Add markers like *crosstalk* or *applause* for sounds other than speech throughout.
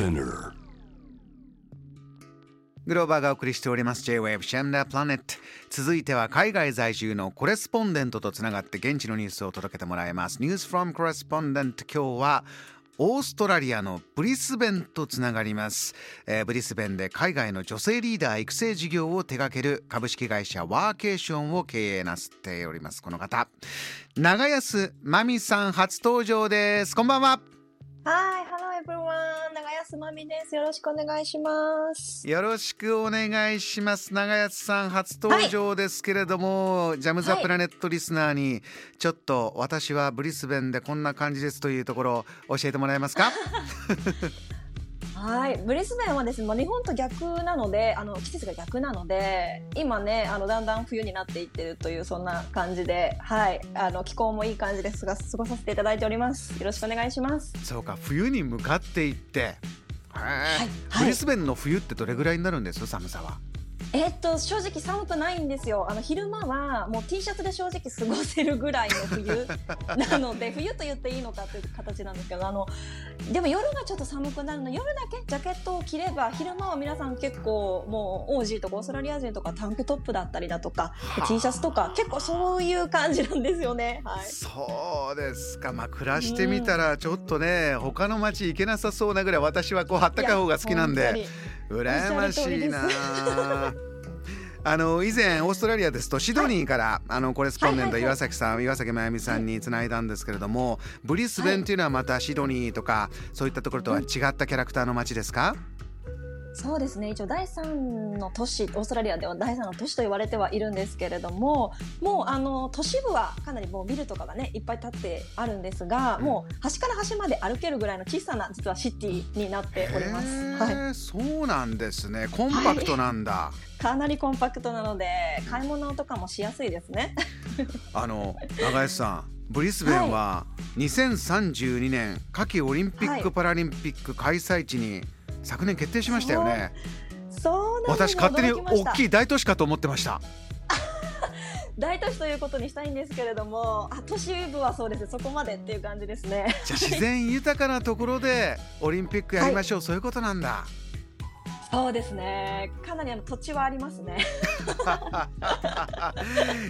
Spinner. グローバーがお送りしております。J-Wave シェンダープラネット。続いては海外在住のコレスポンデントとつながって現地のニュースを届けてもらいます。News from Correspondent 今日はオーストラリアのブリスベンとつながります、えーブリスベンで海外の女性リーダー育成事業を手掛ける株式会社ワーケーションを経営なさっております。この方。長安真美さん初登場です。こんばんは。Everyone. 長安まみです。よろしくお願いします。よろしくお願いします長安さん初登場ですけれども、ジャム・ザ・プラネットリスナーにちょっと私はブリスベンでこんな感じですというところを教えてもらえますか？*laughs* はい、ブリスベンはですね、まあ、日本と逆なので、あの季節が逆なので、今ね、あのだんだん冬になっていってるというそんな感じで、はい、あの気候もいい感じですが過ごさせていただいております。よろしくお願いします。そうか冬に向かっていってはい。ブリスベンの冬ってどれぐらいになるんです？寒さはえっと正直寒くないんですよ。あの昼間はもう T シャツで正直過ごせるぐらいの冬。*laughs* なので冬と言っていいのかという形なんですけど、あのでも夜がちょっと寒くなるの。夜だけ？ジャケットを着れば昼間は皆さん結構もう OG とかオーストラリア人とかタンクトップだったりだとかはあ。T シャツとか結構そういう感じなんですよね。はい。そうですか。まあ暮らしてみたらちょっとね他の街行けなさそうなぐらい私はこうあったかい方が好きなんで羨ましいな。*laughs* あの以前オーストラリアですとシドニーから、あのコレスポンデントはいはいはい。岩崎さん、岩崎真由美さんにつないだんですけれども、ブリスベンっていうのはまたシドニーとかそういったところとは違ったキャラクターの街ですか、そうですね。一応第3の都市オーストラリアでは第3の都市と言われてはいるんですけれどももうあの都市部はかなりもうビルとかがねいっぱい建ってあるんですが、うん。もう端から端まで歩けるぐらいの小さな実はシティになっております、へはい、ーそうなんですね。コンパクトなんだ、かなりコンパクトなので買い物とかもしやすいですね。あの長安さんブリスベンは2032年夏季オリンピック・はい。パラリンピック開催地に昨年決定しましたよね。そう。な私勝手に大きい大都市かと思ってました。*laughs* 大都市ということにしたいんですけれどもあ都市部はそうです。そこまでっていう感じですね。じゃあ自然豊かなところでオリンピックやりましょう、そういうことなんだそうですね。かなりあの土地はありますね。*laughs*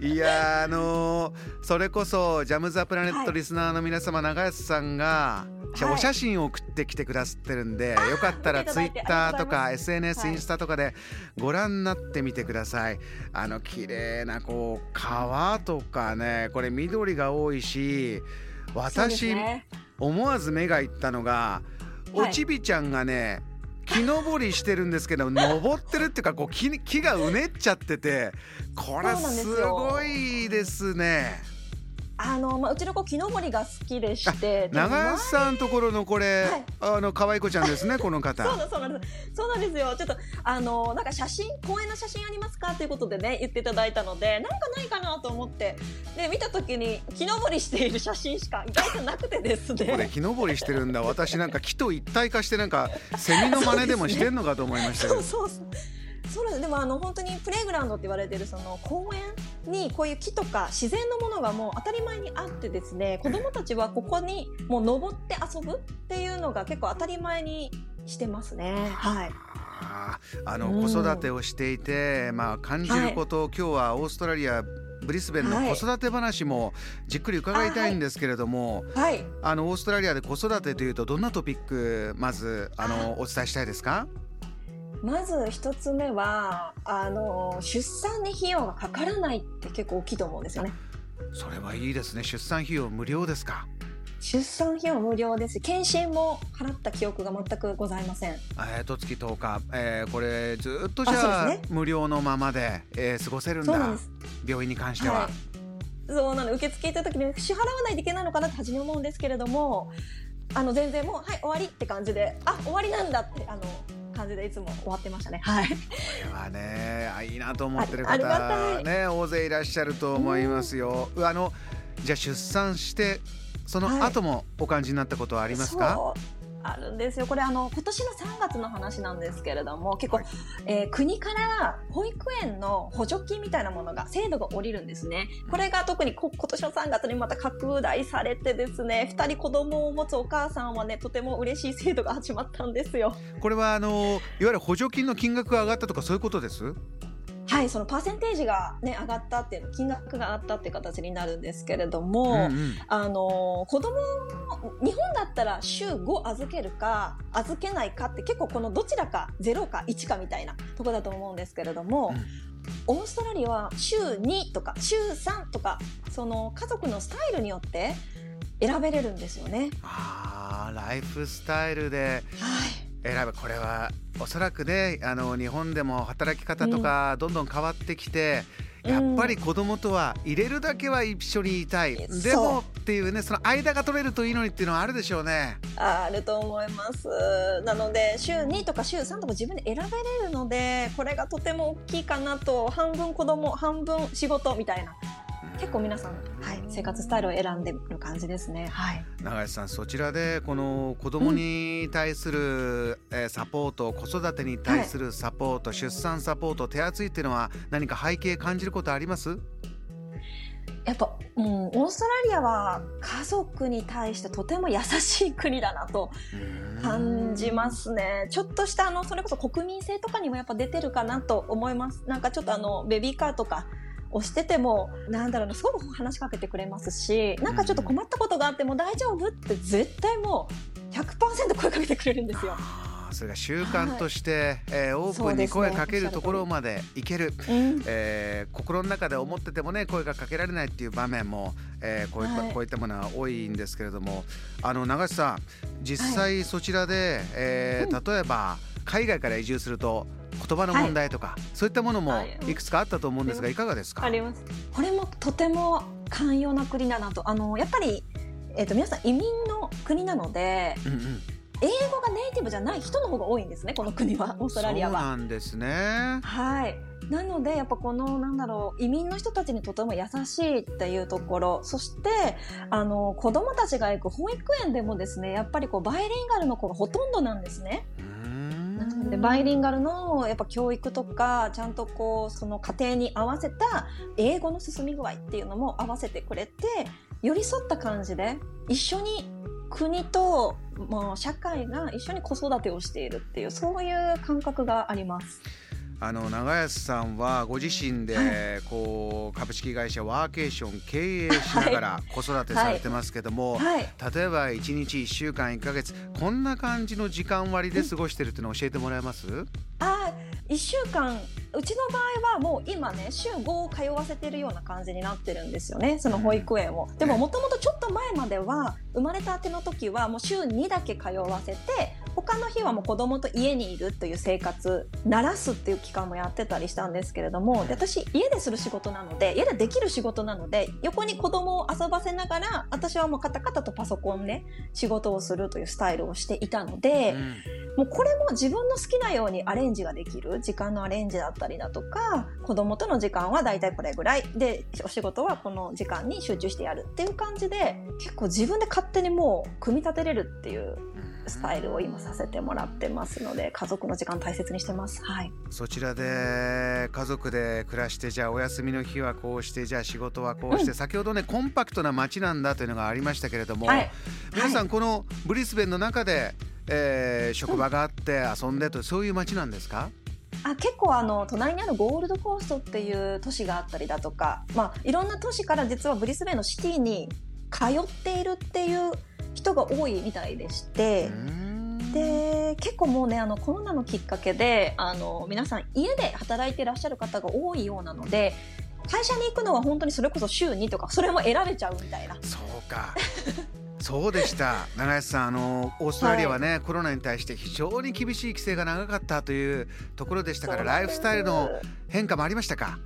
いやーあのーそれこそジャム・ザ・プラネットはい。リスナーの皆様、長安さんが、はい。お写真を送ってきてくださってるんで、よかったらツイッターとか SNS、はい。インスタとかでご覧になってみてください。あの綺麗なこう川とかねこれ緑が多いし私、ね。思わず目がいったのがおちびちゃんがね木登りしてるんですけど登ってるっていうかこう木に木がうねっちゃっててこれすごいですね。あの、まあ、うちの子木登りが好きでして長安さんところのこれ、はい。あの可愛い子ちゃんですねこの方。そうなんそうなんです。そうなんですよ。ちょっとあのなんか写真公園の写真ありますかということでね言っていただいたのでなんかないかなと思って。で見た時に木登りしている写真しか意外となくてですこれね木登りしてるんだ。私なんか木と一体化してなんかセミの真似でもしてんのかと思いましたけ *laughs* そどうそうそう。そうなんです。でもあの本当にプレイグラウンドって言われてるその公園にこういう木とか自然のものがもう当たり前にあってですね子供たちはここにもう登って遊ぶっていうのが結構当たり前にしてますね。はい。あのうん。子育てをしていて、まあ、感じることを、今日はオーストラリアブリスベンのはい。子育て話もじっくり伺いたいんですけれども、はい。あのオーストラリアで子育てというとどんなトピックまずあのお伝えしたいですか？まず一つ目はあの出産に費用がかからないって結構大きいと思うんですよね。それはいいですね。出産費用無料ですか？出産費用無料です。検診も払った記憶が全くございません。えー、と月10日、えーこれずっとじあゃあ、そうです無料のままで、えー過ごせるんだ。病院に関しては、はい。そうなの受付行った時に支払わないといけないのかなって初め思うんですけれどもあの全然もうはい終わりって感じであ終わりなんだってあの感じでいつも終わってましたね。はい。これはねあいいなと思ってる方ね大勢いらっしゃると思いますよ。あのじゃあ出産してその後もお感じになったことはありますか？あるんですよ。これあの今年の3月の話なんですけれども、結構、はい、えー、国から保育園の補助金みたいなものが制度が下りるんですね。これが特に今年の3月にまた拡大されてですね、2人子供を持つお母さんはねとても嬉しい制度が始まったんですよ。これはあのいわゆる補助金の金額が上がったとかそういうことです？はい、そのパーセンテージがね上がったっていう金額が上がったっていう形になるんですけれども、うんうん、あの子供日本だったら週5預けるか預けないかって結構このどちらか0か1かみたいなとこだと思うんですけれども、うん、オーストラリアは週2とか週3とかその家族のスタイルによって選べれるんですよね。あライフスタイルで、はい選ぶ。これはおそらくねあの日本でも働き方とかどんどん変わってきて、うん、やっぱり子供とは入れるだけは一緒にいたい、う。ん、でもっていうねその間が取れるといいのにっていうのはあるでしょうね。あると思います。なので週2とか週3とか自分で選べれるのでこれがとても大きいかなと。半分子供半分仕事みたいな。結構皆さん、はい、生活スタイルを選んでる感じですね。はい、永井さんそちらでこの子供に対する、うん、えー、サポート子育てに対するサポート、はい、出産サポート手厚いっていうのは何か背景感じることあります？やっぱ、うん、オーストラリアは家族に対してとても優しい国だなと感じますね。ちょっとしたあの、それこそ国民性とかにもやっぱ出てるかなと思います。なんかちょっとあの、ベビーカーとかをしててもなんだろうなすごく話しかけてくれますしなんかちょっと困ったことがあっても大丈夫って絶対もう100%声かけてくれるんですよ。それが習慣として、はい、えー、オープンに声かけるところまでいける、ねえー、心の中で思っててもね声がかけられないっていう場面も、えー、こういった、はい、こういったものは多いんですけれどもあの長瀬さん実際そちらで、はい、えー、例えば海外から移住すると言葉の問題とか、はい、そういったものもいくつかあったと思うんですが、いかがですか？あります。これもとても寛容な国だなとあのやっぱり、えーと、皆さん移民の国なので、うんうん、英語がネイティブじゃない人の方が多いんですねこの国は *laughs* オーストラリアは。そうなんですね。はい。なのでやっぱこのなんだろう移民の人たちにとても優しいっていうところそしてあの子供たちが行く保育園でもですねやっぱりこうバイリンガルの子がほとんどなんですね。でバイリンガルのやっぱ教育とかちゃんとこうその家庭に合わせた英語の進み具合っていうのも合わせてくれて寄り添った感じで一緒に国ともう社会が一緒に子育てをしているっていうそういう感覚があります。あの長安さんはご自身でこう株式会社ワーケーション経営しながら子育てされてますけども、例えば1日1週間1か月こんな感じの時間割で過ごしてるっていうのを教えてもらえます？あ1週間。うちの場合はもう今ね週5通わせてるような感じになってるんですよねその保育園を。でももともとちょっと前までは生まれたての時はもう週2だけ通わせて他の日はもう子供と家にいるという生活慣らすっていう期間もやってたりしたんですけれどもで私家でする仕事なので家でできる仕事なので横に子供を遊ばせながら私はもうカタカタとパソコンで仕事をするというスタイルをしていたので、うん、もうこれも自分の好きなようにアレンジができる時間のアレンジだったりだとか子供との時間はだいたいこれぐらい。でお仕事はこの時間に集中してやるっていう感じで結構自分で勝手にもう組み立てれるっていうスタイルを今させてもらってますので家族の時間大切にしてます。はい。そちらで家族で暮らしてじゃあお休みの日はこうしてじゃあ仕事はこうして、うん、先ほどねコンパクトな街なんだというのがありましたけれども、はい、皆さんこのブリスベンの中で、えー、職場があって遊んでとそういう街なんですか？あ結構あの隣にあるゴールドコーストっていう都市があったりだとか、まあ、いろんな都市から実はブリスベンのシティに通っているっていう人が多いみたいでして。で結構もうねあのコロナのきっかけであの皆さん家で働いていらっしゃる方が多いようなので会社に行くのは本当にそれこそ週2とかそれも選べちゃうみたいな。そうか。そうでした。*laughs* 長安さんあのオーストラリアはね、はい、コロナに対して非常に厳しい規制が長かったというところでしたからライフスタイルの変化もありましたか？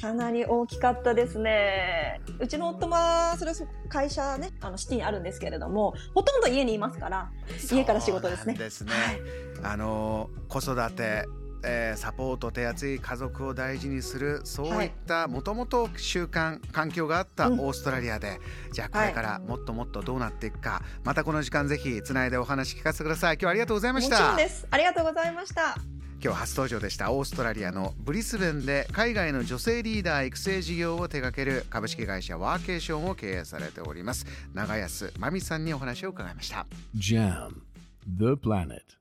かなり大きかったですね。うちの夫は、それ会社ね、あの、シティにあるんですけれども、ほとんど家にいますから、家から仕事ですね。ですね。はい、あの、子育て、えーサポート手厚い家族を大事にするそういったもともと習慣環境があったオうんーストラリアで、じゃあこれからもっともっとどうなっていくか、またこの時間ぜひつないでお話聞かせてください今日はありがとうございまもちろしたんです。ありがとうございました。今日初登場でした。オーストラリアのブリスベンで海外の女性リーダー育成事業を手掛ける株式会社ワーケーションを経営されております。長安真美さんにお話を伺いました。Jam, the planet.